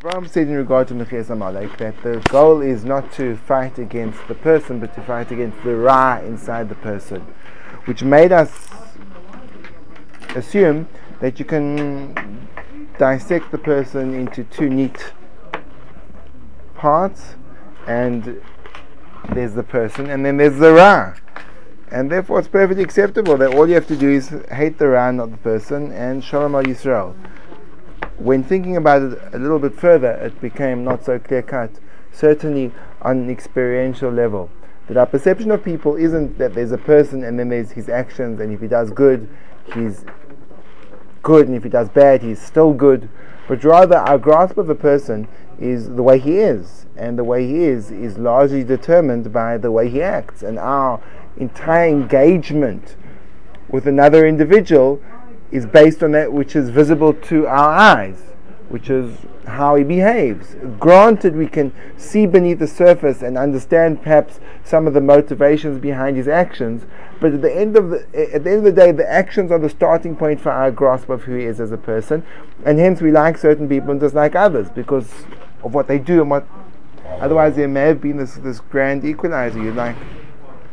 Abraham said in regard to Mechias Amalek that. The goal is not to fight against the person but to fight against the Ra inside the person, which made us assume that you can dissect the person into two neat parts and there's the person and then there's the Ra. And therefore it's perfectly acceptable that all you have to do is hate the Ra, not the person, and Shalom al Yisrael when thinking about it a little bit further, it became not so clear cut, certainly on an experiential level. That our perception of people isn't that there's a person and then there's his actions, and if he does good, he's good, and if he does bad, he's still good. But rather, our grasp of a person is the way he is, and the way he is is largely determined by the way he acts, and our entire engagement with another individual is based on that which is visible to our eyes, which is how he behaves. Granted, we can see beneath the surface and understand perhaps some of the motivations behind his actions, but at the end of the at the end of the day, the actions are the starting point for our grasp of who he is as a person, and hence we like certain people and dislike others because of what they do and what. Otherwise, there may have been this this grand equalizer. You like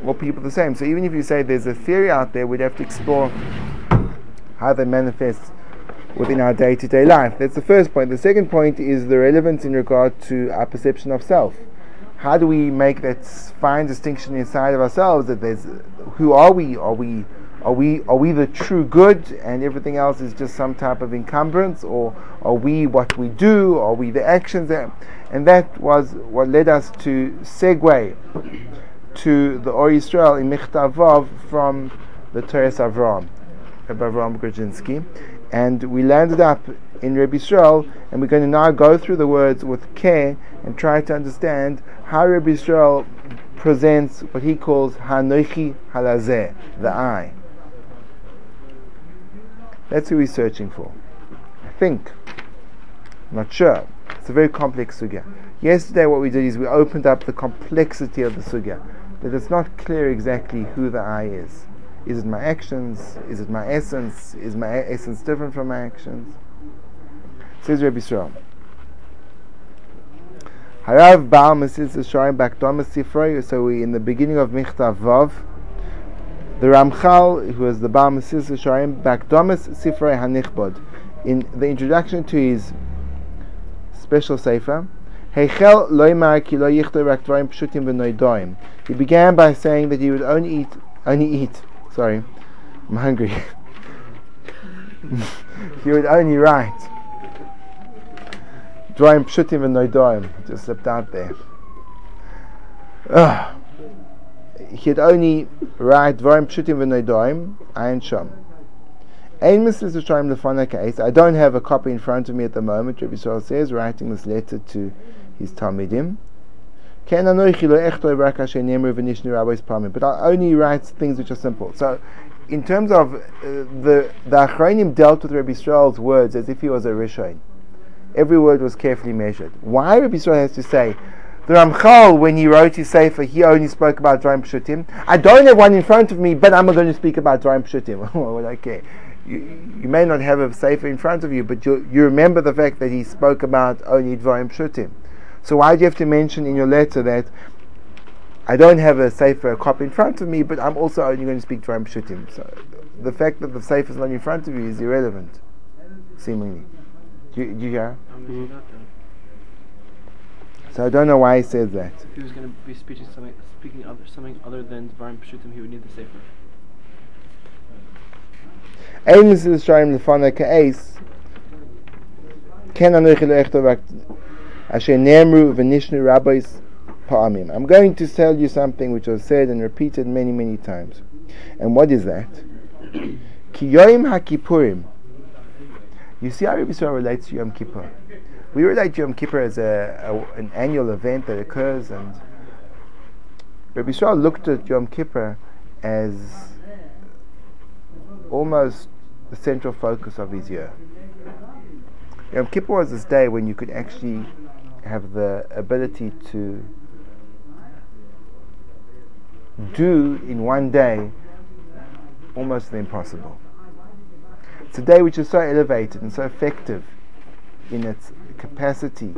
all people the same. So even if you say there's a theory out there, we'd have to explore how they manifest within our day to day life. That's the first point. The second point is the relevance in regard to our perception of self. How do we make that fine distinction inside of ourselves that there's who are we? Are we are we are we the true good and everything else is just some type of encumbrance or are we what we do? Are we the actions that and that was what led us to segue to the Or Yisrael in Michtavav from the Teres Avram. Rabbi Avraham Grodzinski, and we landed up in Rabbi Yisrael, and we're going to now go through the words with care and try to understand how Rabbi Yisrael presents what he calls Hanoichi Halazeh, the eye. That's who he's searching for. I think. Not sure. It's a very complex sugya. Yesterday, what we did is we opened up the complexity of the sugya, that it's not clear exactly who the eye is. Is it my actions? Is it my essence? Is my essence different from my actions? Says Rabbi Yisrael. Harav Baal Mesilas Yesharim Bakdom Sifroi. So we in the beginning of Michtav Vav, the Ramchal, who was the Baal Mesilas Yesharim Bakdomis Sifroi Hanichbod, in the introduction to his special sefer, Heichel loymar ki lo yichtoi rak pshutim. He began by saying that he would only eat, only eat Sorry, I'm hungry. Ah. he would only write. Drawing pshutim and noidoim. Just slipped out there. Ugh. He'd only write drawing pshutim and noidoim. Ayin sham. Ein Mrs. Shayim Lefana case. I don't have a copy in front of me at the moment. Rabbi Yisrael says, writing this letter to his Talmidim. But I only write things which are simple. So, in terms of uh, the the Achronim dealt with Rabbi Israel's words as if he was a Rishon. Every word was carefully measured. Why Rabbi Yisrael has to say the Ramchal, when he wrote his Sefer, he only spoke about Dvarim Pshutim. I don't have one in front of me, but I'm going to speak about Dvarim Pshutim. well, okay. You, you, may not have a Sefer in front of you, but you, you remember the fact that he spoke about only Dvarim Pshutim. So why do you have to mention in your letter that I don't have a sefer, a copy in front of me, but I'm also only going to speak to Ram Shutim. So the fact that the sefer is not in front of you is irrelevant, seemingly. Do you, do you hear? Mm-hmm. So I don't know why he says that. If he was going to be speaking something, speaking other, something other than Dvarim Pshutim, he would need the sefer. Ein is Shayim Lefana Ka'es. Ken Anoich I'm going to tell you something which was said and repeated many, many times. And what is that? You see how Rabbi Yisrael relates to Yom Kippur. We relate Yom Kippur as a, a, an annual event that occurs, and Rabbi Yisrael looked at Yom Kippur as almost the central focus of his year. Yom Kippur was this day when you could actually have the ability to do in one day almost the impossible. It's a day which is so elevated and so effective in its capacity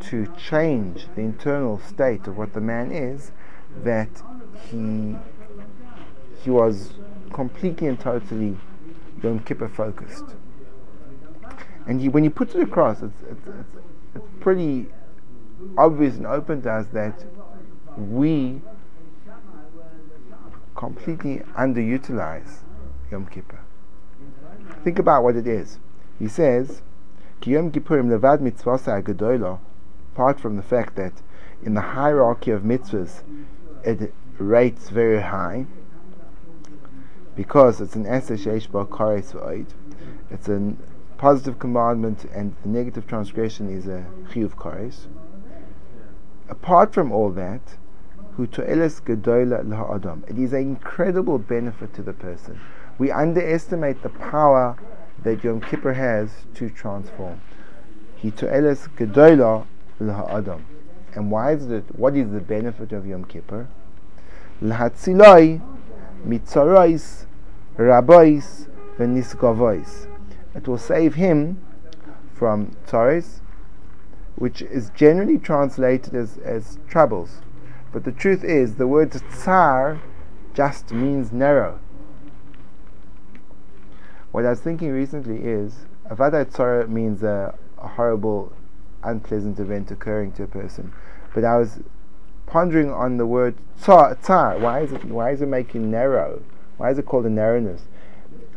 to change the internal state of what the man is, that he he was completely and totally Yom Kippur focused. And he, when you put it across, it's, it's, it's, it's pretty obvious and open to us that we completely underutilize Yom Kippur. Think about what it is. He says, Ki Yom Kippurim levad mitzvasa apart from the fact that in the hierarchy of mitzvahs it rates very high, because it's an Sheish Kares V'oid, it's a positive commandment and the negative transgression is a Chiyuv Kares. Apart from all that, it is an incredible benefit to the person. We underestimate the power that Yom Kippur has to transform. And why is it? What is the benefit of Yom Kippur? L'hatziloi mitzarois rabois v'nisgavois. It will save him from tzaros, which is generally translated as, as troubles. But the truth is, the word tsar just means narrow. What I was thinking recently is, avada tsar means a, a horrible, unpleasant event occurring to a person. But I was pondering on the word tsar. tsar. Why is it? Why is it making narrow? Why is it called a narrowness?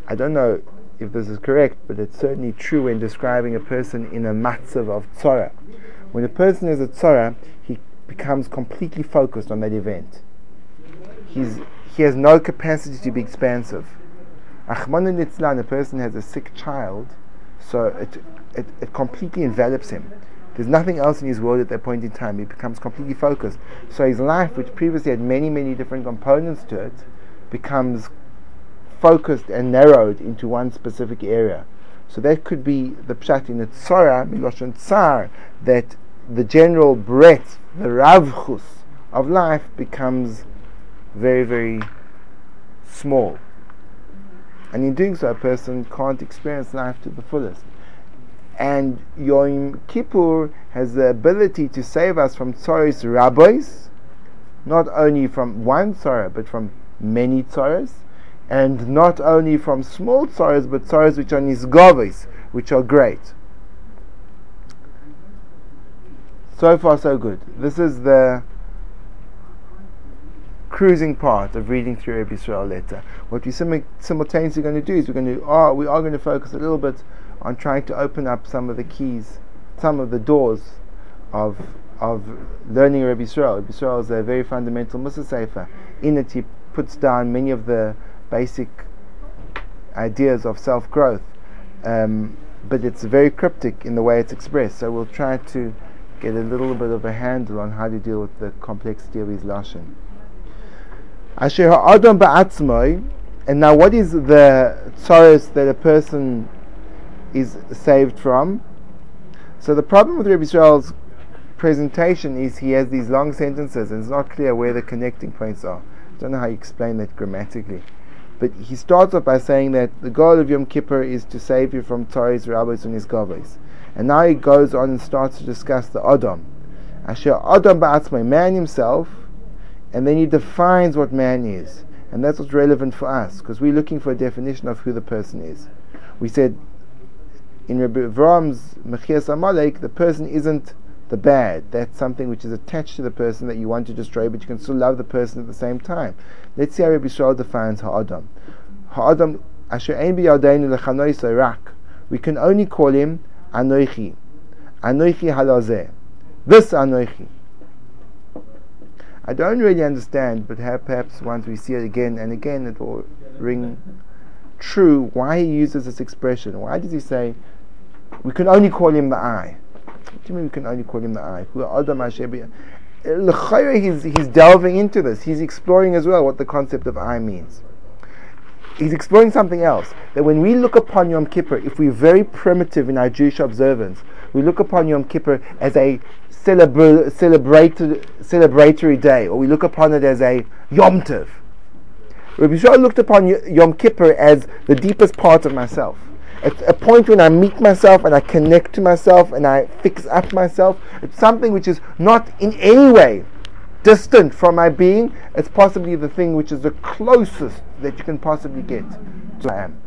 I don't know if this is correct, but it's certainly true when describing a person in a matzav of tzara. When a person is a tzara, he becomes completely focused on that event. He's, he has no capacity to be expansive. Achman Nitzlan, a person has a sick child, so it, it, it completely envelops him. There's nothing else in his world at that point in time. He becomes completely focused. So his life, which previously had many, many different components to it, becomes focused and narrowed into one specific area. So that could be the pshat in the tzara, miloshon tsar, that the general breadth, the ravchus of life becomes very, very small. And in doing so, a person can't experience life to the fullest. And Yom Kippur has the ability to save us from tzaros rabbis, not only from one tzara, but from many tzaras, and not only from small tzaras, but tzaras which are nisgavis, which are great. So far, so good. This is the cruising part of reading through every Israel letter. What we're sim- simultaneously going to do is we're going to oh, ah, we are going to focus a little bit on trying to open up some of the keys, some of the doors of of learning Rabbi Israel. Rabbi Israel is a very fundamental Mussar Sefer. In it, he puts down many of the basic ideas of self growth, um, but it's very cryptic in the way it's expressed. So we'll try to get a little bit of a handle on how to deal with the complexity of his lashon. Asher ha'adam ba'atzmoi, and now what is the sorrows that a person is saved from? So the problem with Rabbi Israel's presentation is he has these long sentences and it's not clear where the connecting points are. I don't know how you explain that grammatically. But he starts off by saying that the goal of Yom Kippur is to save you from Torah's, rabbis, and his govers. And now he goes on and starts to discuss the Adam. Asher Adam ba'atzmai, man himself, and then he defines what man is. And that's what's relevant for us, because we're looking for a definition of who the person is. We said in Rabbi Avram's Mechias Amalek, the person isn't the bad. That's something which is attached to the person that you want to destroy, but you can still love the person at the same time. Let's see how Rabbi Yisrael defines Ha'adam. Ha'adam, asher ein b'yadeinu lechanoi rak. We can only call him Anoichi. Anoichi halazeh. This Anoichi. I don't really understand, but perhaps once we see it again and again, it will ring true why he uses this expression. Why does he say, we can only call him the I? What do you mean we can only call him the I? He's, he's delving into this. He's exploring as well what the concept of I means he's exploring something else. That when we look upon Yom Kippur, if we're very primitive in our Jewish observance, we look upon Yom Kippur as a celebra- celebrated, celebratory day, or we look upon it as a Yom Tov. Rabbi Yisrael looked upon Yom Kippur as the deepest part of myself. It's a point when I meet myself and I connect to myself and I fix up myself. It's something which is not in any way distant from my being. It's possibly the thing which is the closest that you can possibly get to I am.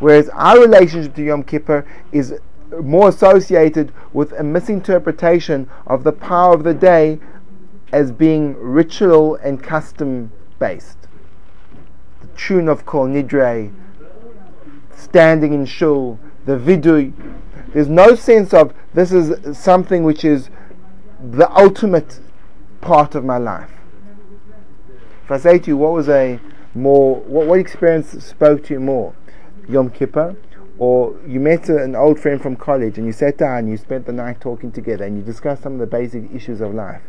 Whereas our relationship to Yom Kippur is more associated with a misinterpretation of the power of the day as being ritual and custom based. The tune of Kol Nidre, standing in shul, the vidui. There's no sense of this is something which is the ultimate part of my life. If I say to you, what was a more, what, what experience spoke to you more? Yom Kippur, or you met an old friend from college and you sat down and you spent the night talking together and you discussed some of the basic issues of life.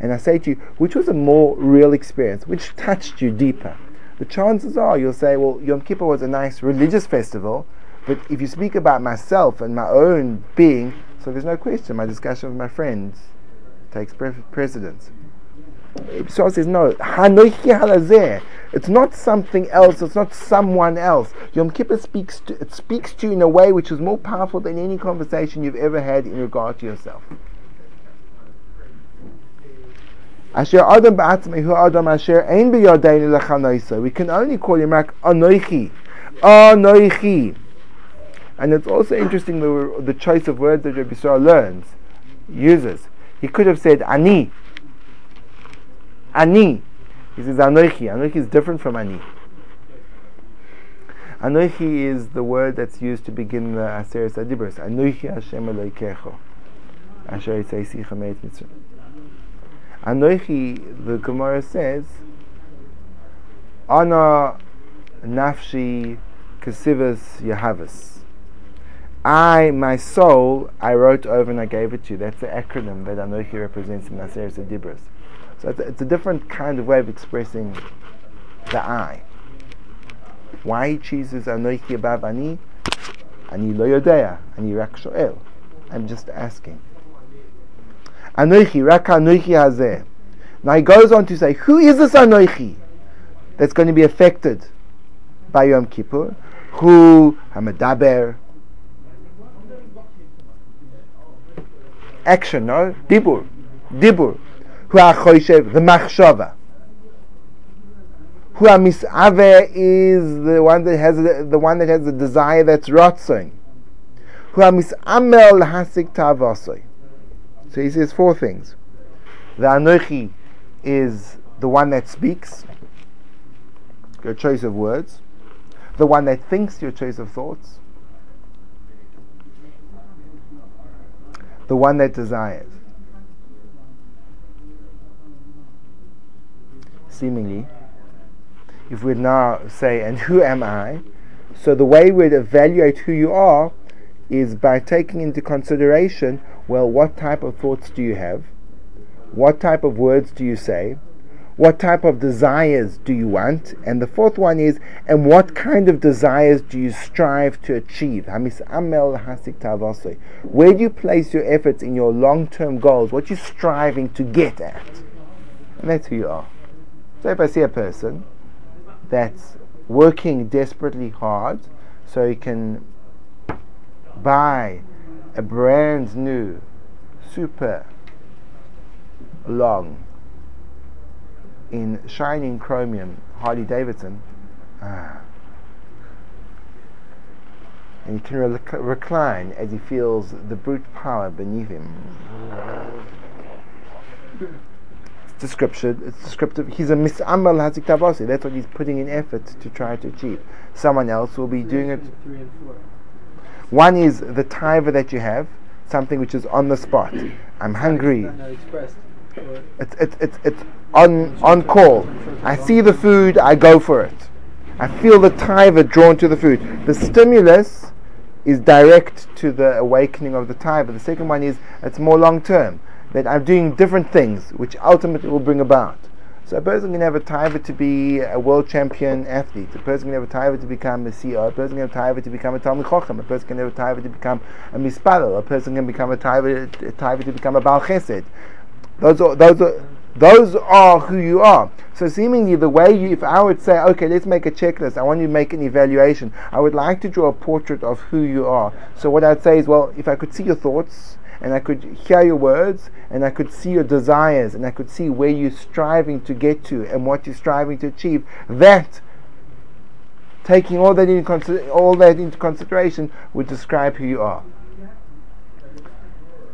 And I say to you, which was a more real experience? Which touched you deeper? The chances are you'll say, well, Yom Kippur was a nice religious festival, but if you speak about myself and my own being, so there's no question, my discussion with my friends takes pre- precedence. So says, no, it's not something else, it's not someone else. Yom Kippur speaks to, it speaks to you in a way which is more powerful than any conversation you've ever had in regard to yourself. Asher Adam Adam Asher Ein. We can only call him like Anoichi. Anoichi. And it's also interesting the, the choice of words that Rabbi Yisrael learns, uses. He could have said Ani. Ani. He says Anoichi. Anoichi is different from Ani. Anoichi is the word that's used to begin the Aseret Adibros. Anoichi Hashem Eloikecho. Asher Yitzay Sicha Meit Mitzvah. Anoichi, the Gemara says, Ana nafshi kasivas yahavas. I, my soul, I wrote over and I gave it to you. That's the acronym that Anoichi represents in Naseris Adibras. So it's a, it's a, different kind of way of expressing the I. Why he chooses Anoichi above Ani? Ani lo yodea, Ani rak shoel. I'm just asking. Anoichi, Rak Anoichi Hazeh. Now he goes on to say, who is this Anoichi that's going to be affected by Yom Kippur? Who Hamadaber? Action, no? Dibur. Dibur. Who Achoishev, the Machshava. Who Amisave is the one that has the, the one that has the desire that's rotzing. Who Amisamel Hasik Tavosoi. So he says four things. The Anochi is the one that speaks, your choice of words. The one that thinks, your choice of thoughts. The one that desires. Seemingly, if we now say, and who am I? So the way we'd evaluate who you are is by taking into consideration well, what type of thoughts do you have? What type of words do you say? What type of desires do you want? And the fourth one is, and what kind of desires do you strive to achieve? Where do you place your efforts in your long term goals? What you striving to get at? And that's who you are. So if I see a person that's working desperately hard so he can buy a brand new, super long, in shining chromium Harley Davidson. Ah. And he can rec- recline as he feels the brute power beneath him. It's descriptive. It's descriptive. He's a misamal hazik tabasi. That's what he's putting in effort to try to achieve. Someone else will be doing it. Three and four. One is the taiva that you have, something which is on the spot. I'm hungry. Not expressed. Or It's it's it's it's on on call. I see the food, I go for it. I feel the taiva drawn to the food. The stimulus is direct to the awakening of the taiva. The second one is it's more long term. That I'm doing different things, which ultimately will bring about. So a person can have a taiva to be a world champion athlete. A person can have a taiva to become a CEO. A person can have a taiva to become a Talmud Chochem. A person can have a taiva to become a mispalel. A person can become a taiva, a taiva to become a Baal Chesed. Those are those are Those are who you are. So seemingly the way you, if I would say, okay, let's make a checklist, I want you to make an evaluation, I would like to draw a portrait of who you are. So what I'd say is, well, if I could see your thoughts, and I could hear your words, and I could see your desires, and I could see where you're striving to get to, and what you're striving to achieve, that taking all that, in all that into consideration would describe who you are.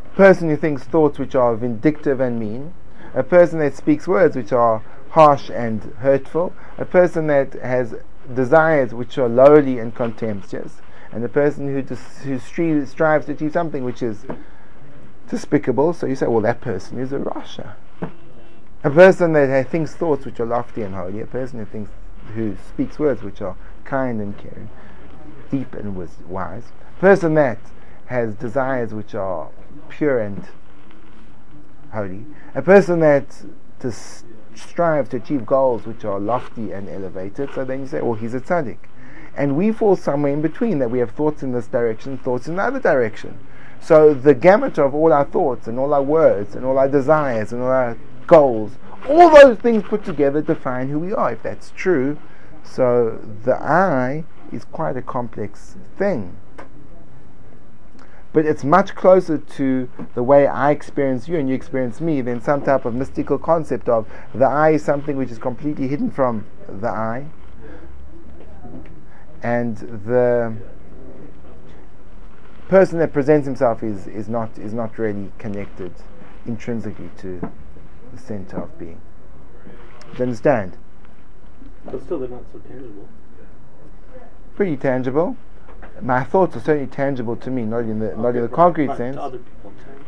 A Person who thinks thoughts which are vindictive and mean, a person that speaks words which are harsh and hurtful, a person that has desires which are lowly and contemptuous, and a person who, dis- who stri- strives to achieve something which is despicable. So you say, well, that person is a Rasha. A person that uh, thinks thoughts which are lofty and holy, a person who thinks who speaks words which are kind and caring, deep and wise, a person that has desires which are pure and holy, a person that strives strive to achieve goals which are lofty and elevated, so then you say, well, he's a tzaddik. And we fall somewhere in between, that we have thoughts in this direction, thoughts in the other direction. So the gamut of all our thoughts and all our words and all our desires and all our goals, all those things put together define who we are, if that's true. So the I is quite a complex thing but it's much closer to the way I experience you and you experience me than some type of mystical concept of the I is something which is completely hidden from the I, and the person that presents himself is, is not is not really connected intrinsically to the center of being. Do you understand? But still, they're not so tangible. Pretty tangible my thoughts are certainly tangible to me, not in the okay, not in the concrete sense.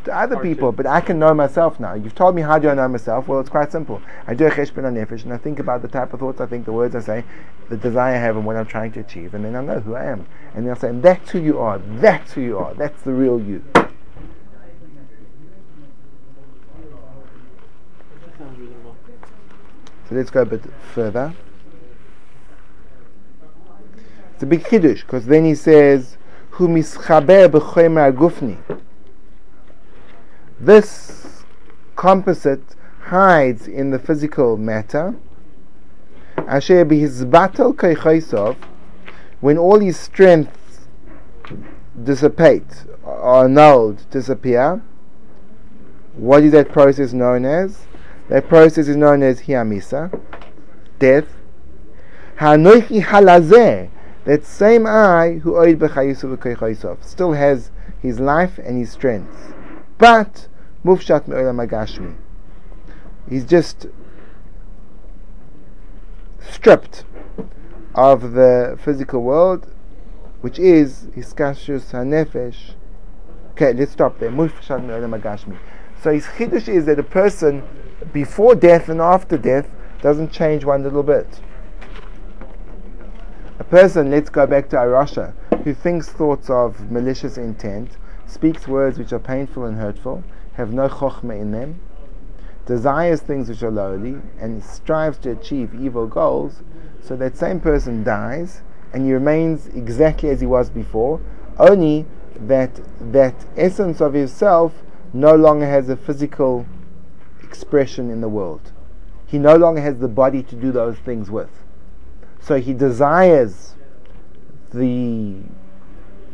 To other people, to but I can know myself now. You've told me how do I know myself? Well, it's quite simple. I do a cheshbon nefesh, and I think about the type of thoughts I think, the words I say, the desire I have, and what I'm trying to achieve, and then I know who I am. And then I say, and that's who you are. That's who you are. That's the real you. So let's go a bit further. It's a big kiddush because then he says, "Hu mischaber b'chomer gufni." This composite hides in the physical matter. Asher b'hizbatel kaychaisov, when all his strengths dissipate, are annulled, disappear. What is that process known as? That process is known as hiamisa, death. Hanoichi halazeh, that same I who oid b'chayusu still has his life and his strength, but mufshat me'olam agashmi. He's just stripped of the physical world, which is hiskashus hanefesh. Okay, let's stop there. Mufshat me'olam agashmi. So his chiddush is that a person before death and after death doesn't change one little bit. A person, let's go back to Arasha, who thinks thoughts of malicious intent, speaks words which are painful and hurtful, have no chokhmah in them, desires things which are lowly, and strives to achieve evil goals, so that same person dies and he remains exactly as he was before, only that that essence of himself no longer has a physical expression in the world. He no longer has the body to do those things with. So he desires the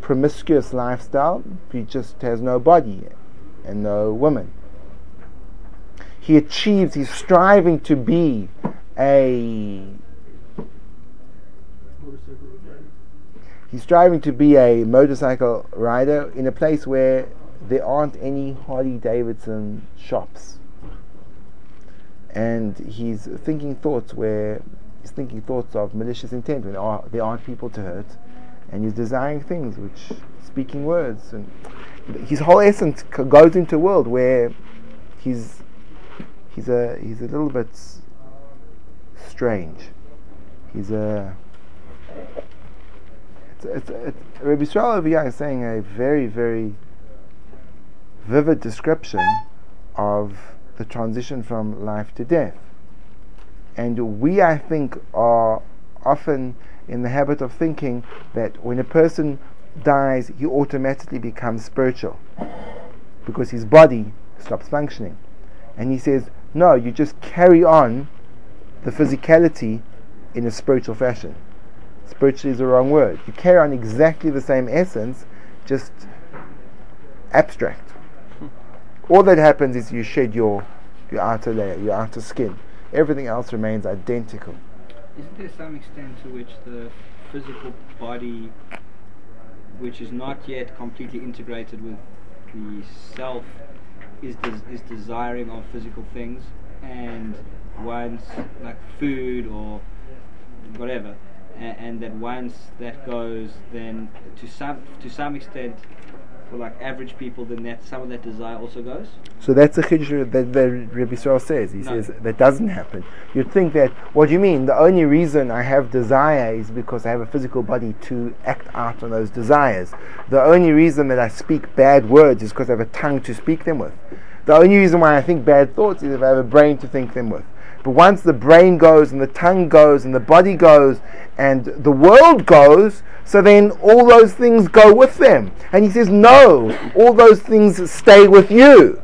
promiscuous lifestyle, he just has no body and no woman. He achieves, he's striving to be a he's striving to be a motorcycle rider in a place where there aren't any Harley Davidson shops. And he's thinking thoughts where he's thinking thoughts of malicious intent when there, are, there aren't people to hurt, and he's desiring things which speaking words and his whole essence goes into a world where he's he's a he's a little bit strange. He's a it's, it's, it's, Rabbi Yisrael over here is saying a very very vivid description of the transition from life to death. And we, I think, are often in the habit of thinking that when a person dies, he automatically becomes spiritual because his body stops functioning. And he says, No, you just carry on the physicality in a spiritual fashion. Spiritually is the wrong word. You carry on exactly the same essence, just abstract. All that happens is you shed your, your outer layer, your outer skin. Everything else remains identical. Isn't there some extent to which the physical body, which is not yet completely integrated with the self, is des- is desiring of physical things. And once like food or whatever, and, and that once that goes, then to some to some extent, for like average people, then that some of that desire also goes. So that's a chiddush that, that Rabbi Yisrael says. He No. says that doesn't happen. You'd think that, what do you mean? The only reason I have desire is because I have a physical body to act out on those desires. The only reason that I speak bad words is because I have a tongue to speak them with. The only reason why I think bad thoughts is if I have a brain to think them with. But once the brain goes and the tongue goes and the body goes and the world goes, so then all those things go with them. And he says, no, all those things stay with you.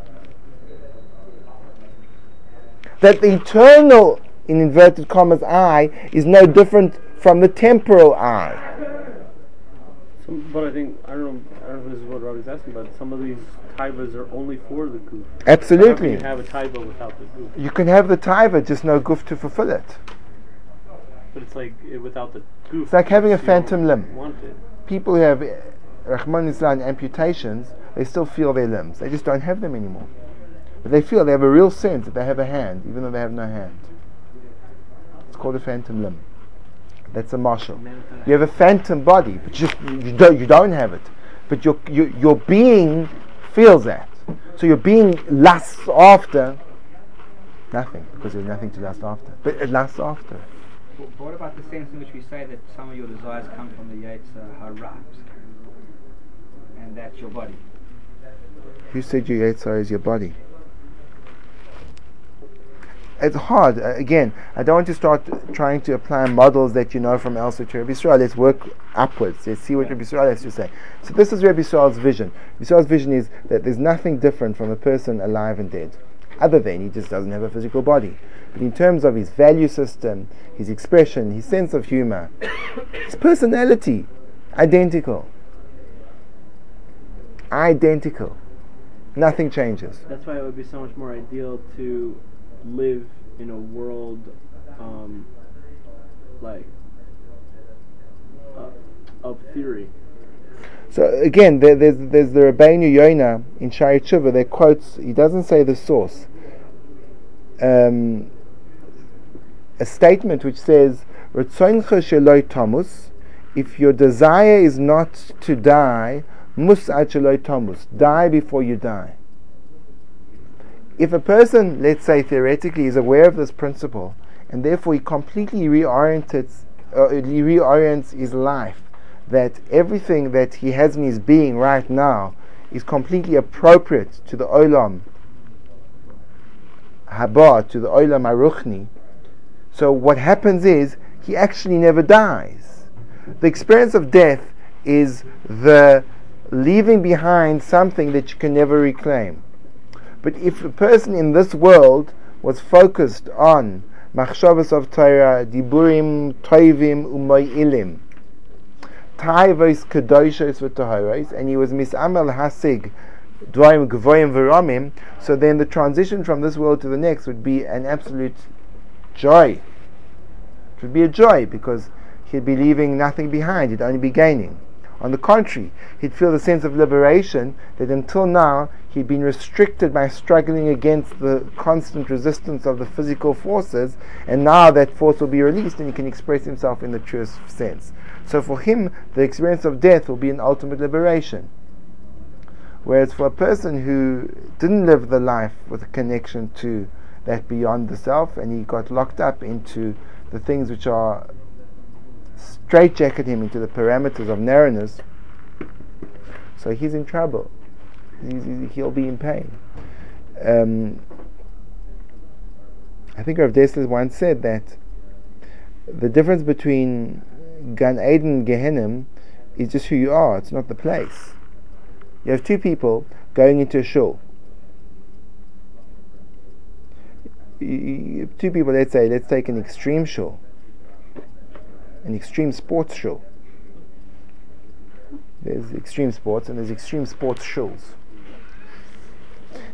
That the eternal, in inverted commas, I is no different from the temporal I. But I think I don't know. I don't know if this is what Robbie's asking, but some of these taivas are only for the goof. Absolutely. you can have a taiva without the goof? You can have the taiva, just no goof to fulfill it. But it's like it, without the goof. It's like having a phantom limb. People who have eh, Rachmana Litzlan amputations, they still feel their limbs. They just don't have them anymore. But they feel they have a real sense that they have a hand, even though they have no hand. It's called a phantom limb. That's a mashal. You have a phantom body, but just you don't you don't have it. But your your your being feels that. So your being lusts after nothing because there's nothing to lust after. But it lusts after. But what about the sense in which we say that some of your desires come from the Yetzer uh, Hara, and that's your body? Who said your Yetzer Hara is your body? It's hard. Uh, again, I don't want to start trying to apply models that you know from elsewhere to Rabbi Yisrael. Let's work upwards. Let's see what Rabbi Yisrael has to say. So this is Rabbi Yisrael's vision. Rabbi Yisrael's vision is that there's nothing different from a person alive and dead, other than he just doesn't have a physical body. But in terms of his value system, his expression, his sense of humor, his personality, identical. Identical. Nothing changes. That's why it would be so much more ideal to live in a world, um, like, uh, of theory. So again, there, there's there's the Rabbeinu Yonah in Shaarei Teshuvah that quotes. He doesn't say the source. Um, a statement which says. If your desire is not to die, mus ad sheloi tamus. Die before you die. If a person, let's say theoretically, is aware of this principle, and therefore he completely reorients, uh, he reorients his life that everything that he has in his being right now is completely appropriate to the olam haba, to the olam aruchni. So what happens is he actually never dies. The experience of death is the leaving behind something that you can never reclaim. But if a person in this world was focused on machshavas of Torah, diburim, toivim, umoilim, taivos kedoshos v'tahoros, and he was misamel hasig dvarim gvoyim v'ramim, so then the transition from this world to the next would be an absolute joy. It would be a joy because he'd be leaving nothing behind, he'd only be gaining. On the contrary, he'd feel the sense of liberation that until now he'd been restricted by struggling against the constant resistance of the physical forces, and now that force will be released and he can express himself in the truest sense. So for him, the experience of death will be an ultimate liberation. Whereas for a person who didn't live the life with a connection to that beyond the self, and he got locked up into the things which are straitjacket him into the parameters of narrowness, so he's in trouble. He's, he'll be in pain. Um, I think Rav Dessler once said that the difference between Gan Eden and Gehenna is just who you are, it's not the place. You have two people going into a shul. two people, let's say, let's take an extreme shul, an extreme sports show. There's extreme sports and there's extreme sports shows.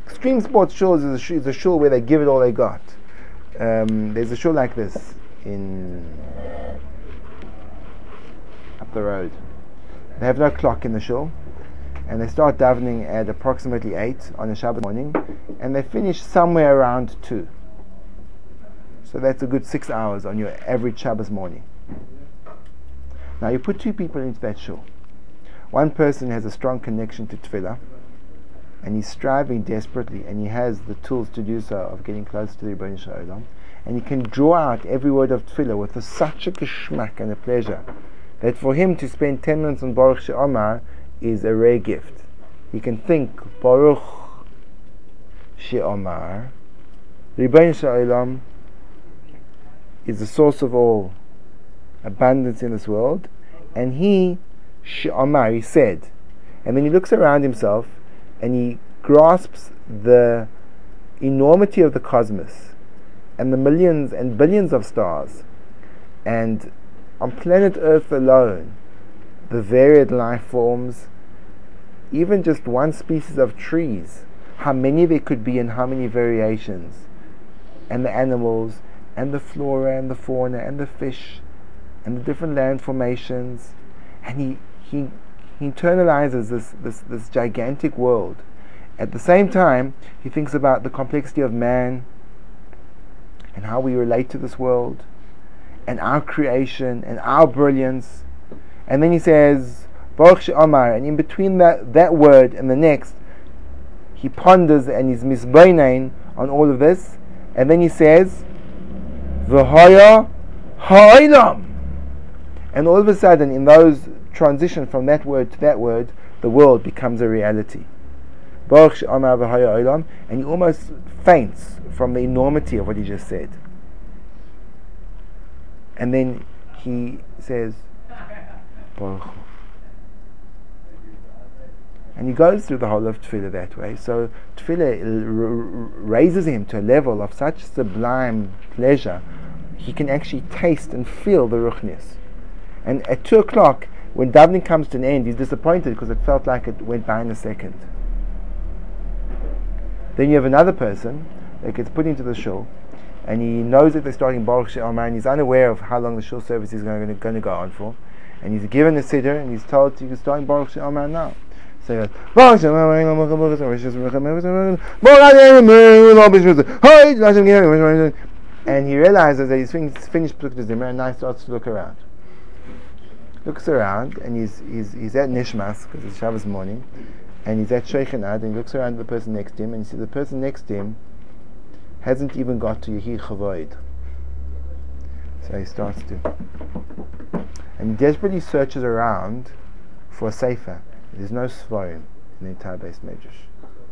Extreme sports shows is a, sh- is a shul where they give it all they got. Um, there's a show like this in up the road. They have no clock in the show, and they start davening at approximately eight on a Shabbat morning, and they finish somewhere around two. So that's a good six hours on your average Shabbos morning. Now you put two people into that shul. One person has a strong connection to tefillah, and he's striving desperately, and he has the tools to do so of getting close to the Ribbono Shel Olam, and he can draw out every word of tefillah with a, such a geschmack and a pleasure that for him to spend 10 minutes on Baruch She'omar is a rare gift. He can think Baruch She'omar, Ribbono Shel Olam is the source of all abundance in this world, and he She'omar, he said. And then he looks around himself and he grasps the enormity of the cosmos and the millions and billions of stars. And on planet Earth alone, the varied life forms, even just one species of trees, how many there could be and how many variations, and the animals, and the flora and the fauna, and the fish, and the different land formations. And he he, he internalizes this, this, this gigantic world. At the same time, he thinks about the complexity of man and how we relate to this world and our creation and our brilliance. And then he says, Baruch Omar, and in between that, that word and the next, he ponders and he's misbainain on all of this. And then he says, V'haya ha'ilam. And all of a sudden, in those transition from that word to that word, the world becomes a reality. And he almost faints from the enormity of what he just said. And then he says, Baruch. And he goes through the whole of Tefillah that way. So Tefillah raises him to a level of such sublime pleasure, he can actually taste and feel the ruchnis. And at 2 o'clock, when davening comes to an end, he's disappointed because it felt like it went by in a second. Then you have another person that gets put into the shul, and he knows that they're starting Baruch She'omar, and he's unaware of how long the shul service is going to, going to go on for. And he's given a siddur, and he's told to start Baruch She'omar now. So he goes, Baruch and he realizes that he's finished, Pesukei Dezimra, and now he starts to look around looks around and he's, he's, he's at Nishmas because it's Shabbos morning and he's at Shochein Ad and he looks around at the person next to him and he sees the person next to him hasn't even got to Yehi Chavoid. So he starts to. And he desperately searches around for a sefer. There's no Svarim in the entire beis Medrash.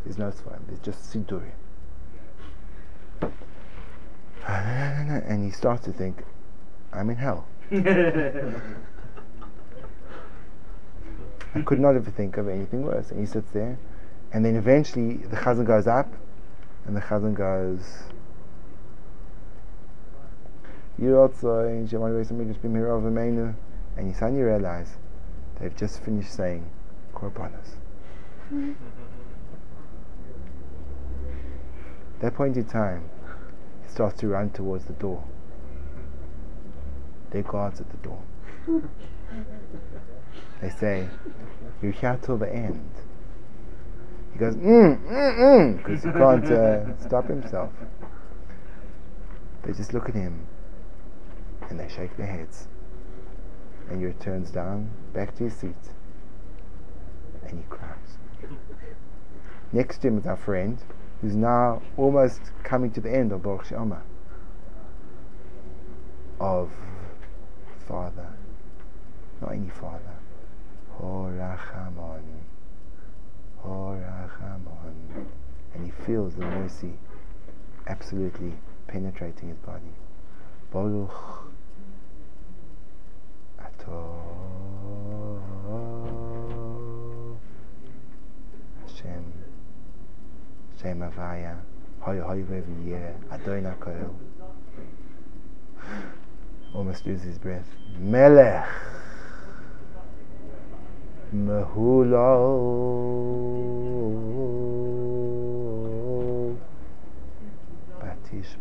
There's no Svarim. There's just Sidurim. And he starts to think, I'm in hell. I could not ever think of anything worse. And he sits there, and then eventually the chazan goes up, and the chazan goes, and you suddenly realize they've just finished saying korbanos. Hmm. that point in time, he starts to run towards the door. There are guards at the door. They say, You're here till the end. He goes, mm, mm, mm, because he can't uh, stop himself. They just look at him and they shake their heads. And he turns down, back to his seat, and he cries. Next to him is our friend, who's now almost coming to the end of Baruch She'omar, of Father, not any Father, Horachamon. Horachamon. And he feels the mercy absolutely penetrating his body. Baruch Ato Hashem Shem Avaya Hoy hoy yeah, Adonai Koel. Almost loses his breath. Melech. Mehulo. Batish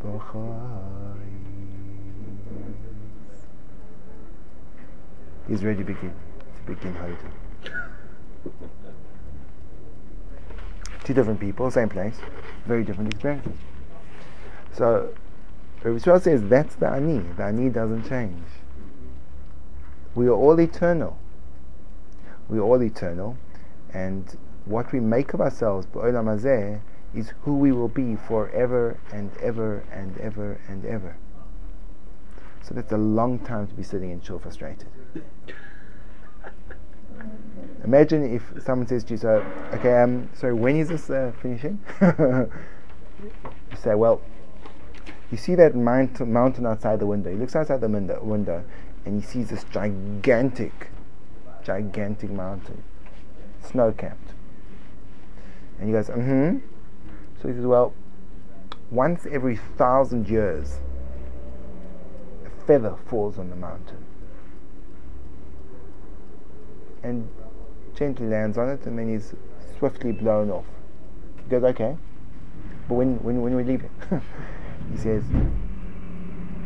He's ready to begin. To begin Haida. Two different people, same place, very different experiences. So, Rabbi Yisrael says that's the ani. The ani doesn't change. We are all eternal. We are all eternal, and what we make of ourselves, hazeh, is who we will be forever and ever and ever and ever. So that's a long time to be sitting in shul frustrated. Imagine if someone says to you, "So, okay, um, so when is this uh, finishing?" you say, "Well, you see that mount- mountain outside the window. He looks outside the window, window, and he sees this gigantic, gigantic mountain, snow-capped. And he goes, "Mm-hmm." So he says, "Well, once every thousand years, a feather falls on the mountain." and gently lands on it, and then he's swiftly blown off. He goes, okay, but when when when we leaving? he says,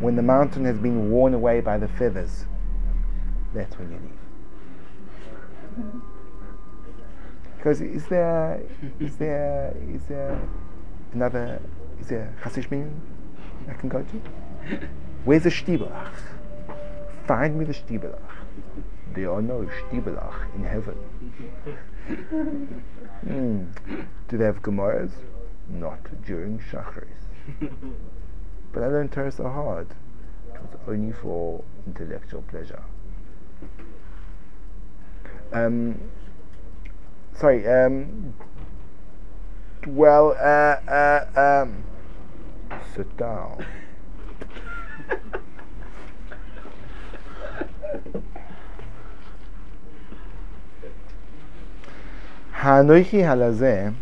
when the mountain has been worn away by the feathers, that's when you leave. Because is there is there is there another is there Chassish I can go to? Where's the Stiebelach? Find me the Stiebelach there are no Stiebelach in heaven. mm. Do they have Gemaras? Not during Shacharis. but I learned Torah so hard. It was only for intellectual pleasure. Um, sorry. Um, well, uh, uh, um, sit down. هنویکی هلزه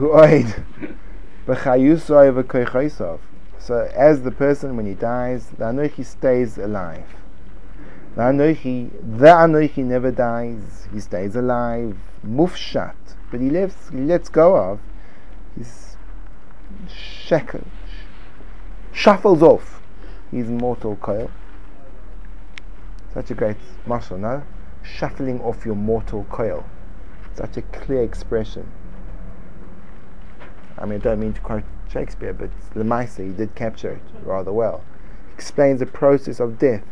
Right. So as the person when he dies, the Anoichi stays alive. The Anochi, the Anochi never dies. He stays alive, mufshat, but he lets he lets go of his shekel, shuffles off his mortal coil. Such a great mashal, no? shuffling off your mortal coil. Such a clear expression. I mean, I don't mean to quote Shakespeare, but the Lemaisa, he did capture it rather well. Explains the process of death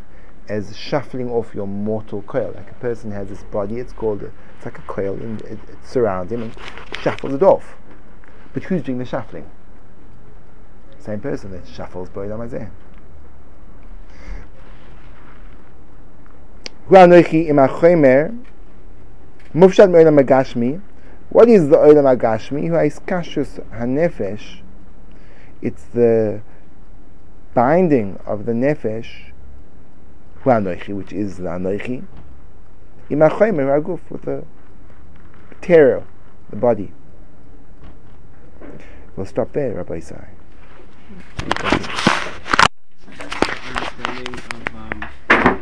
as shuffling off your mortal coil. Like a person has this body, it's called, a, it's like a coil, and it, it surrounds him and shuffles it off. But who's doing the shuffling? Same person that shuffles Boilam Hazeh. What is the Olam Agashmi? Who is Kashus Hanefesh? It's the binding of the Nefesh, which is the Anoichi, Imachomer Aguf, with the material, the body. We'll stop there, Rabbi Isai.